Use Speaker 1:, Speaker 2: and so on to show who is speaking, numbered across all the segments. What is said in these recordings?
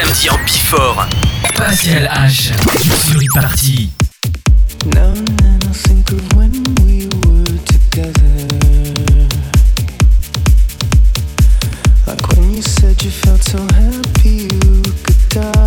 Speaker 1: samedi en bifort.
Speaker 2: Pascal H. Sur
Speaker 3: Party. So happy you could die.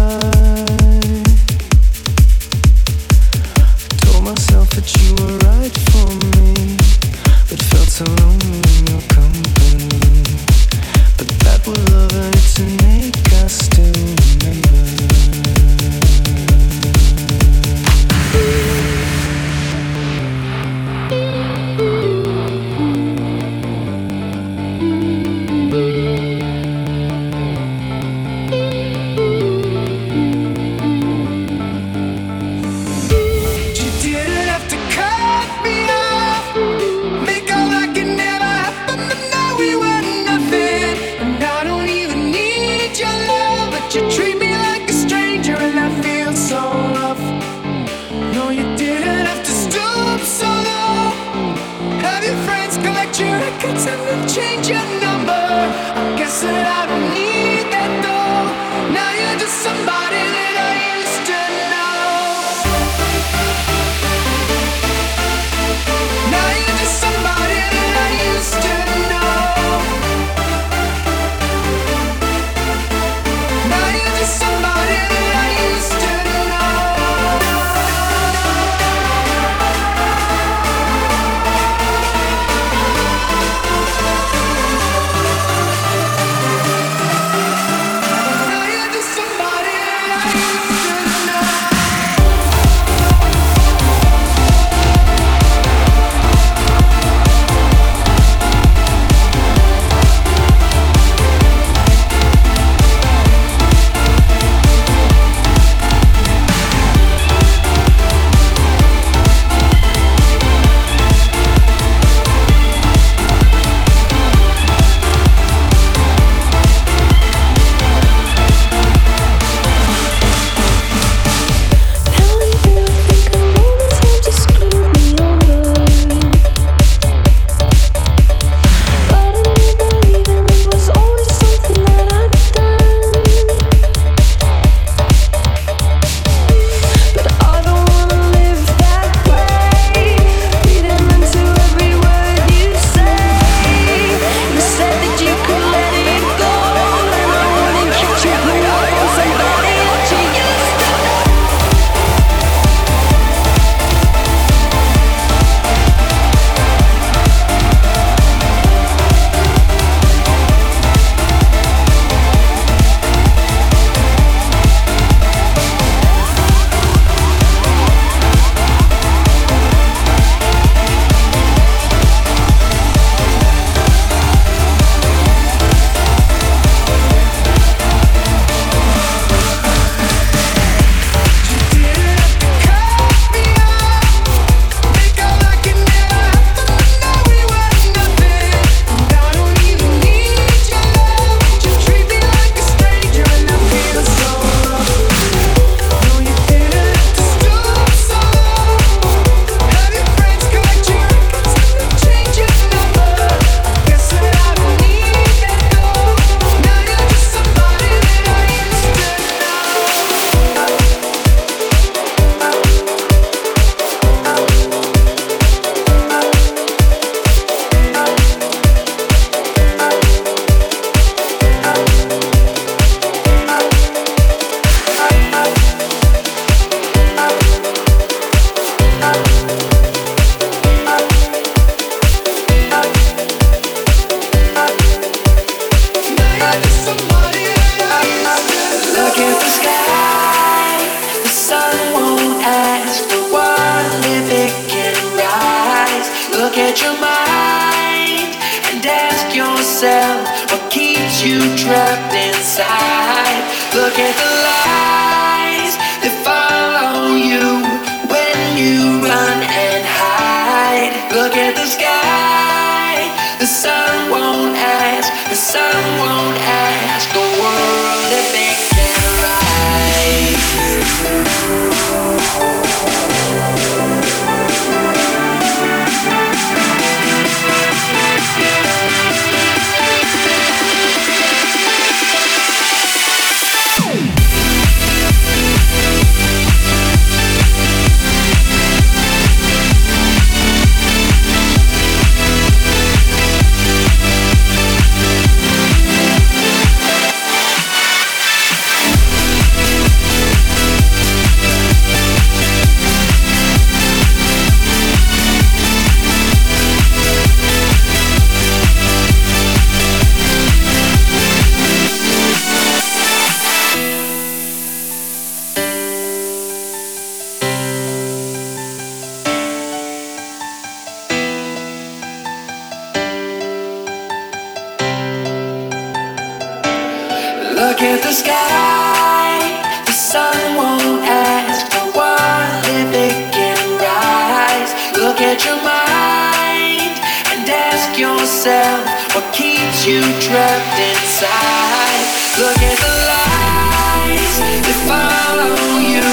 Speaker 3: Sky. The sun won't ask
Speaker 4: for one if it can rise. Look at your mind and ask yourself what keeps you trapped inside. Look at the lights that follow you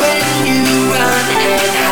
Speaker 4: when you run.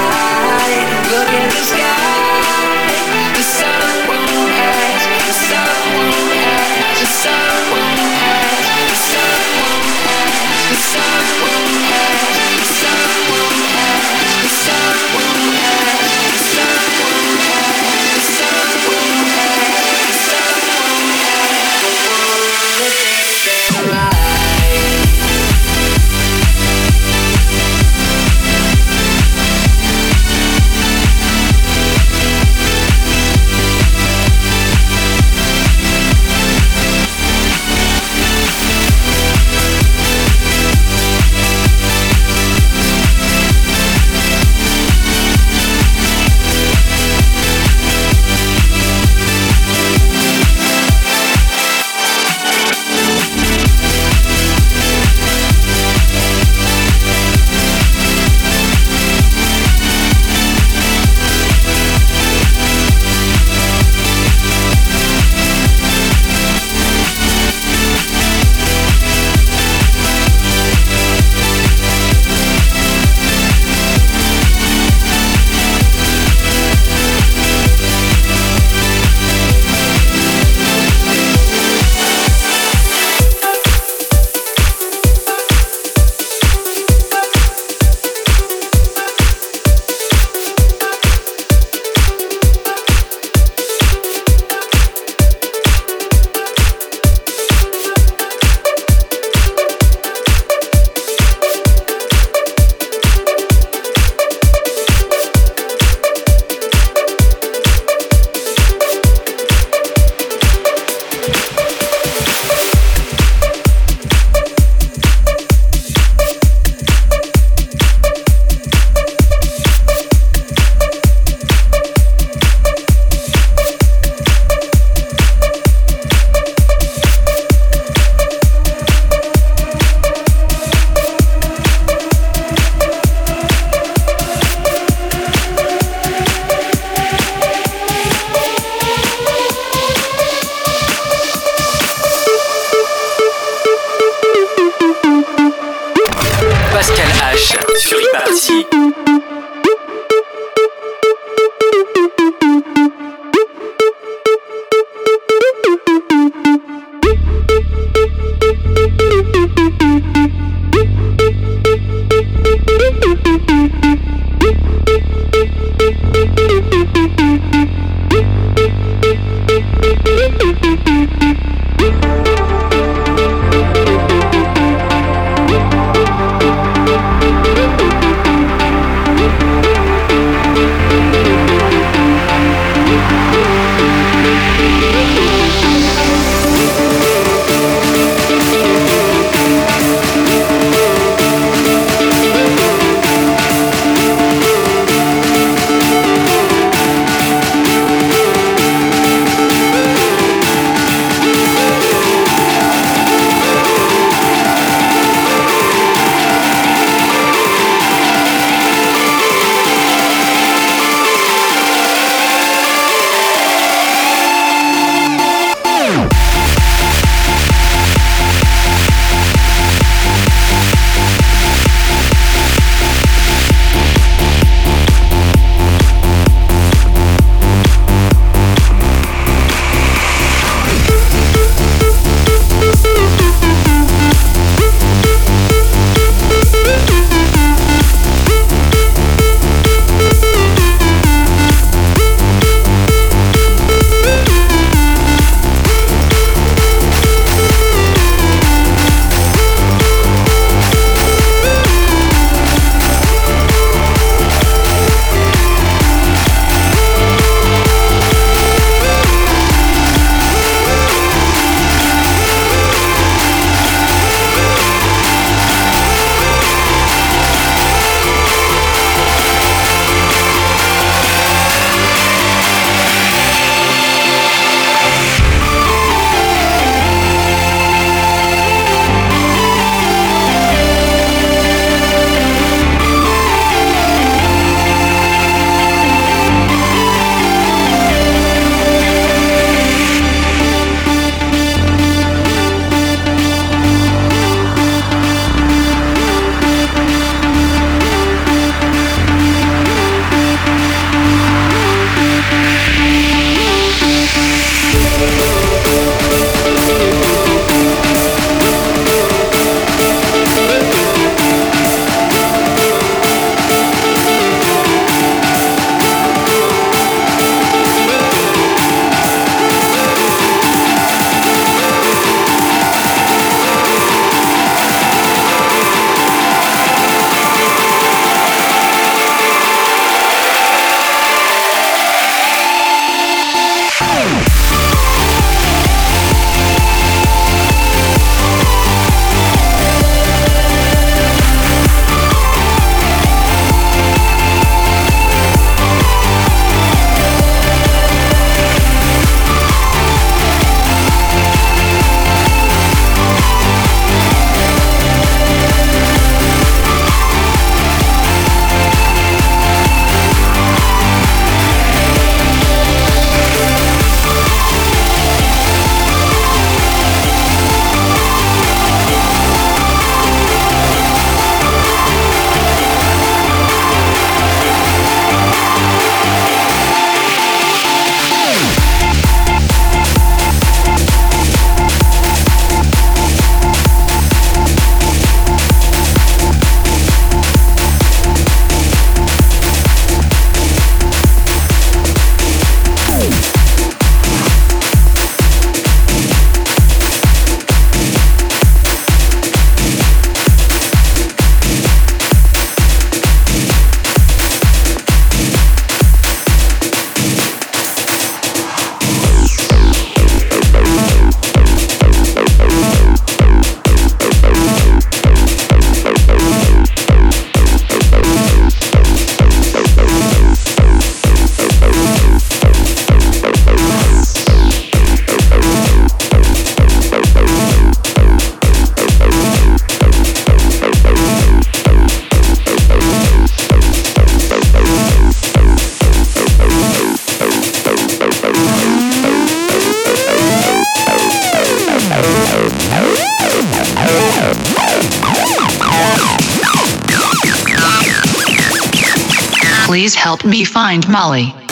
Speaker 1: help me find Molly.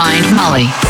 Speaker 1: find Molly.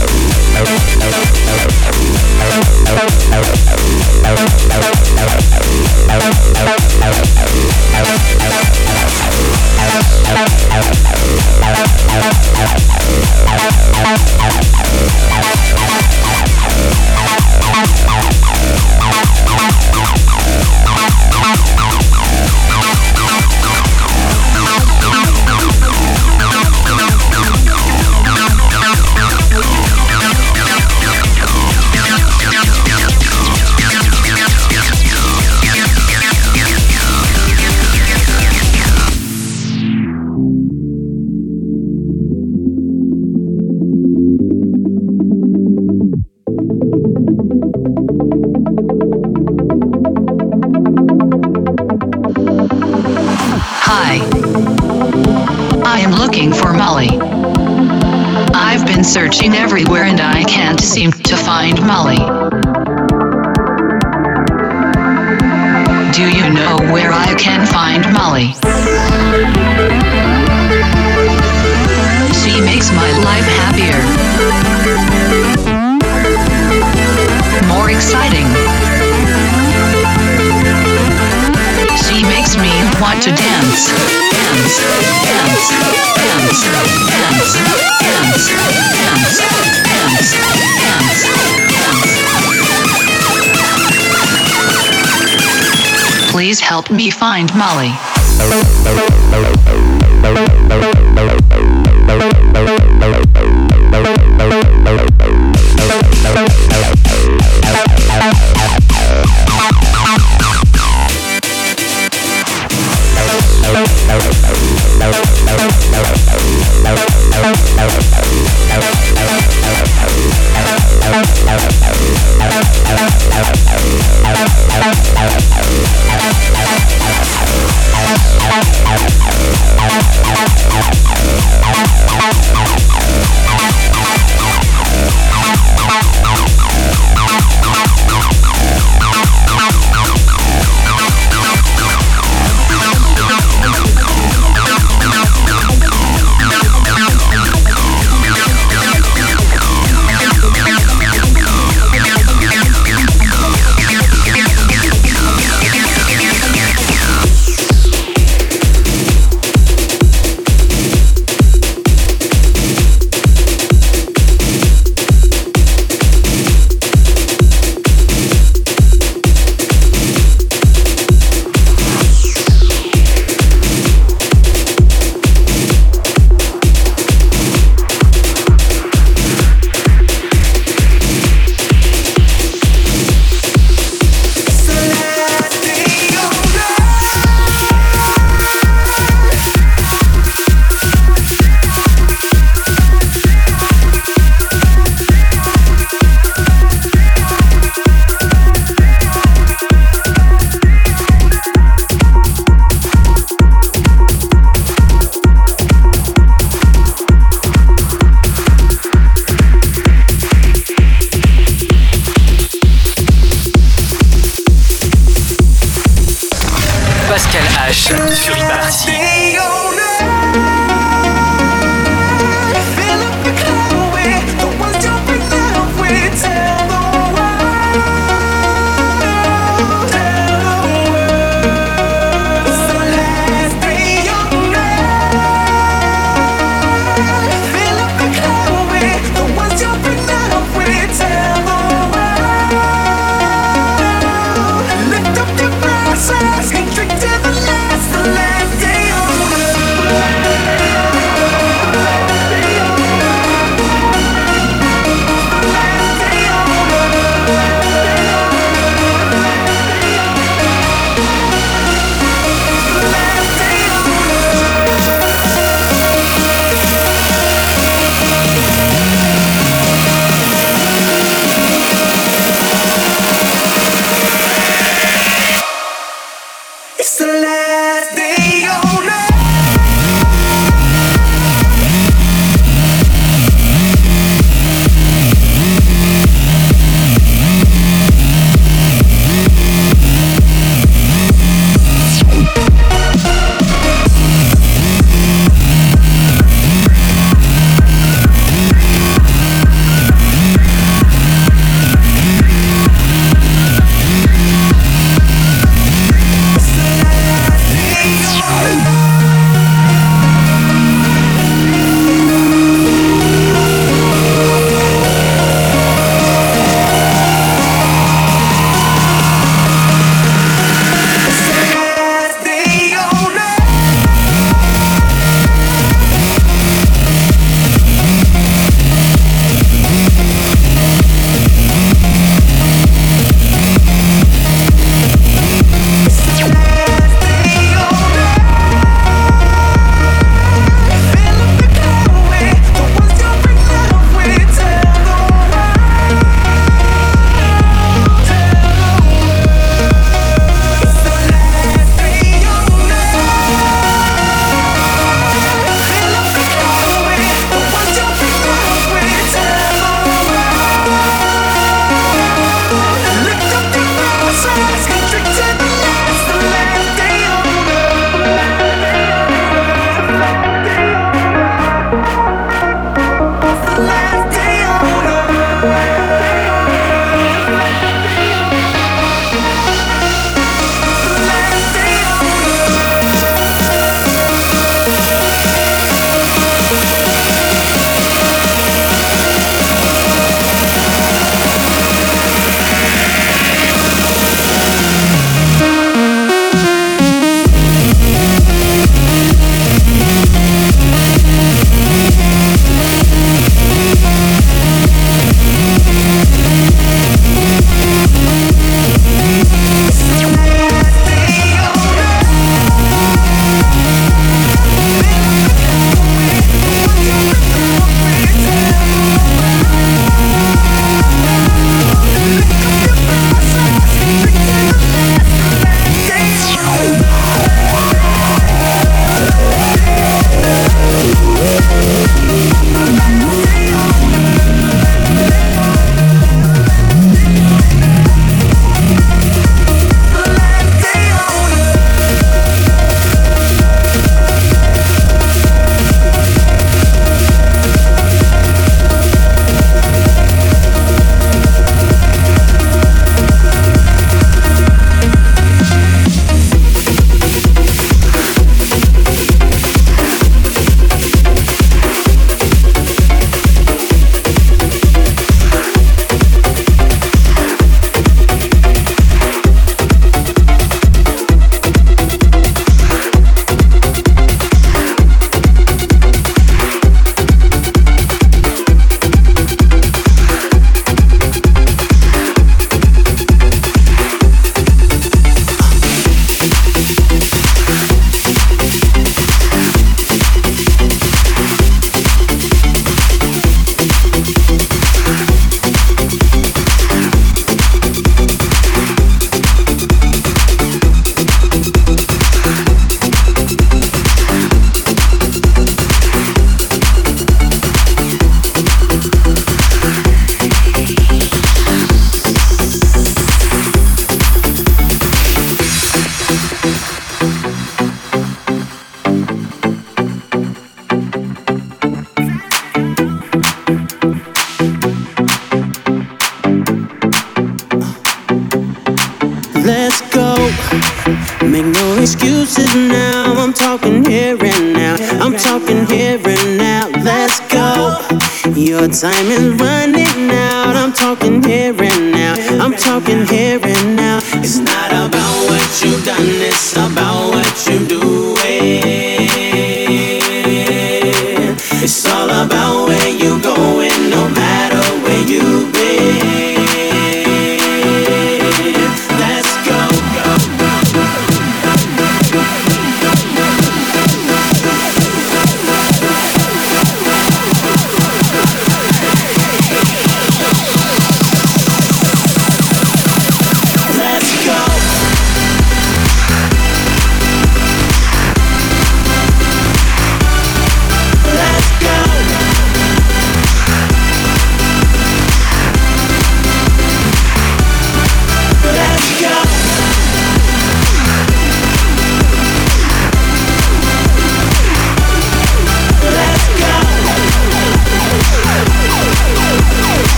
Speaker 1: help me find Molly.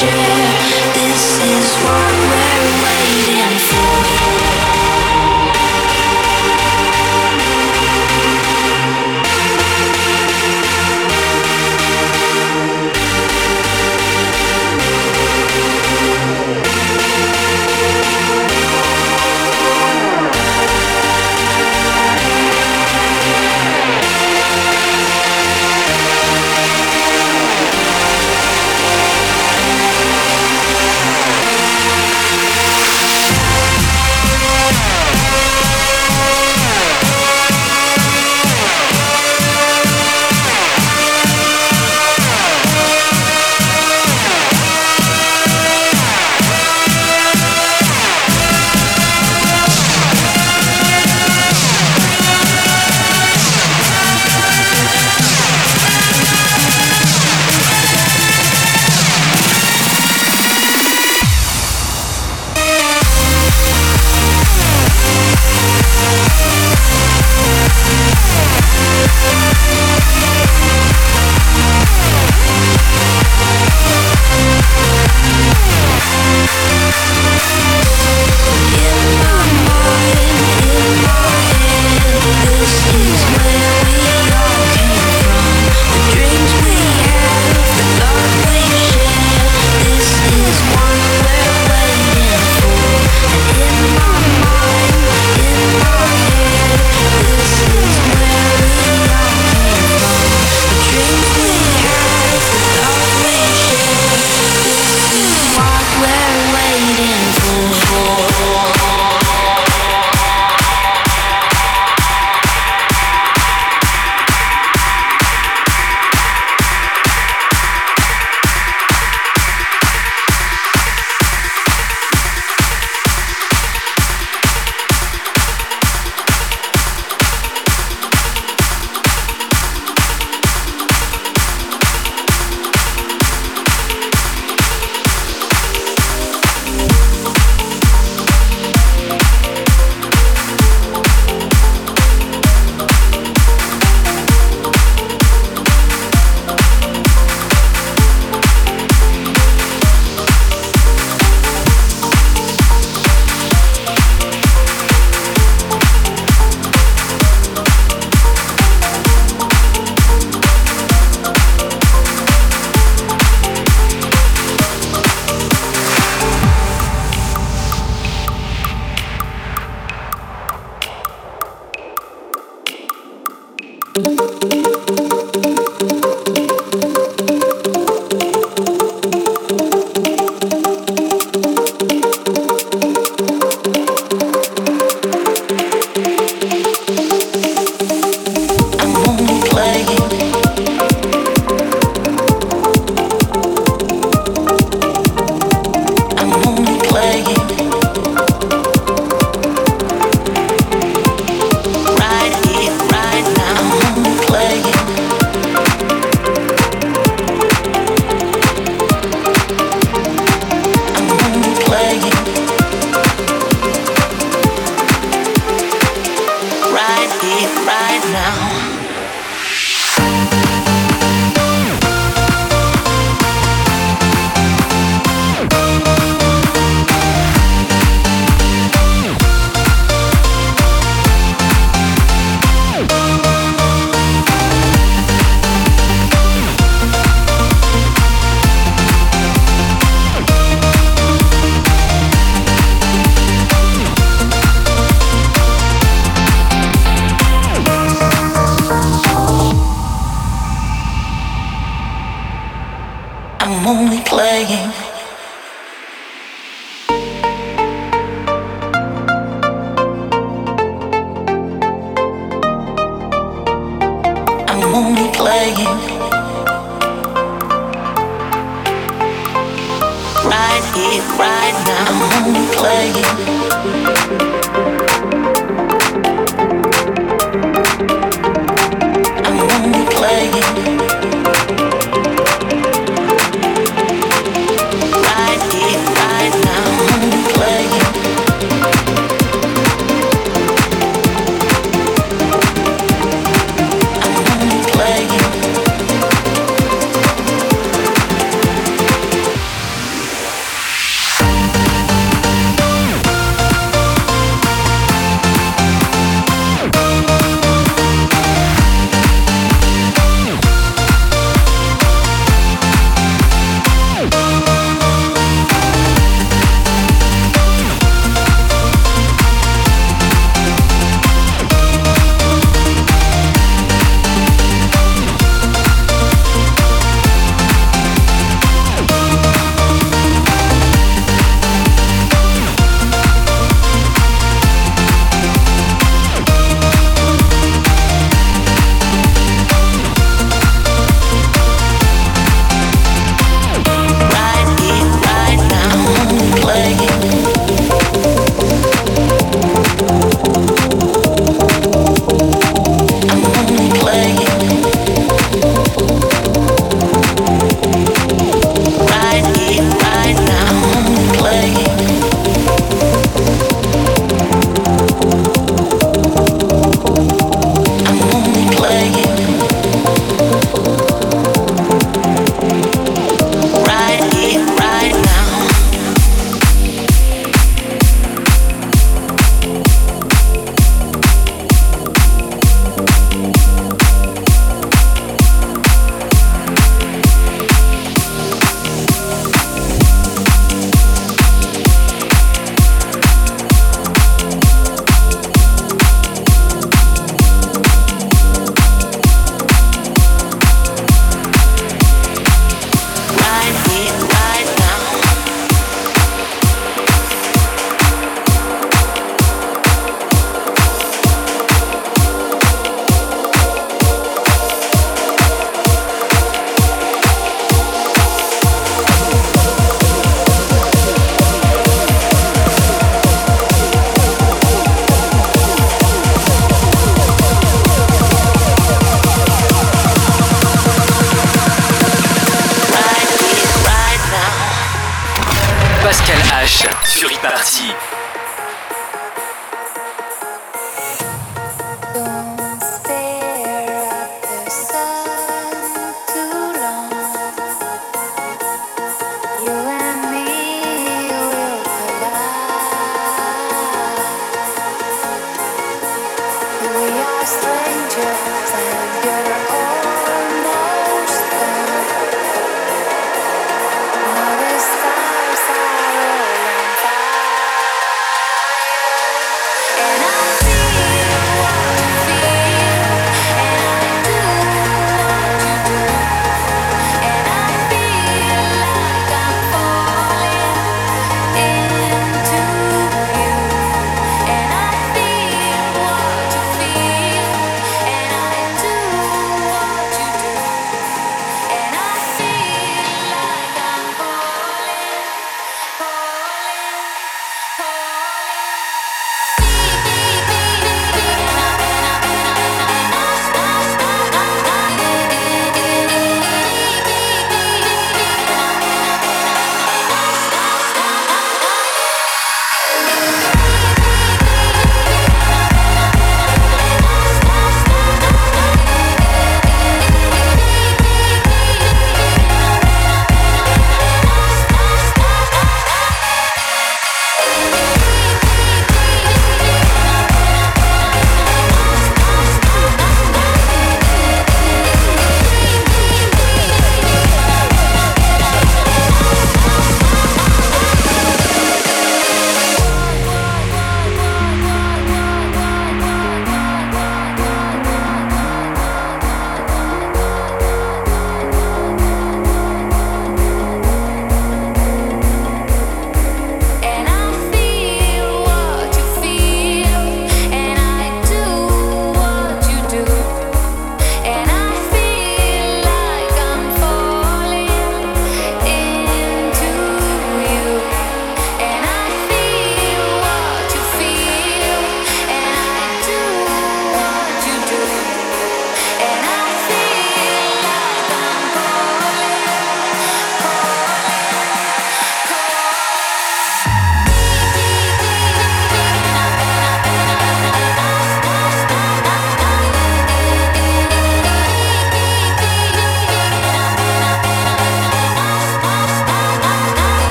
Speaker 5: This is what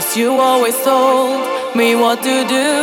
Speaker 6: Cause you always told me what to do,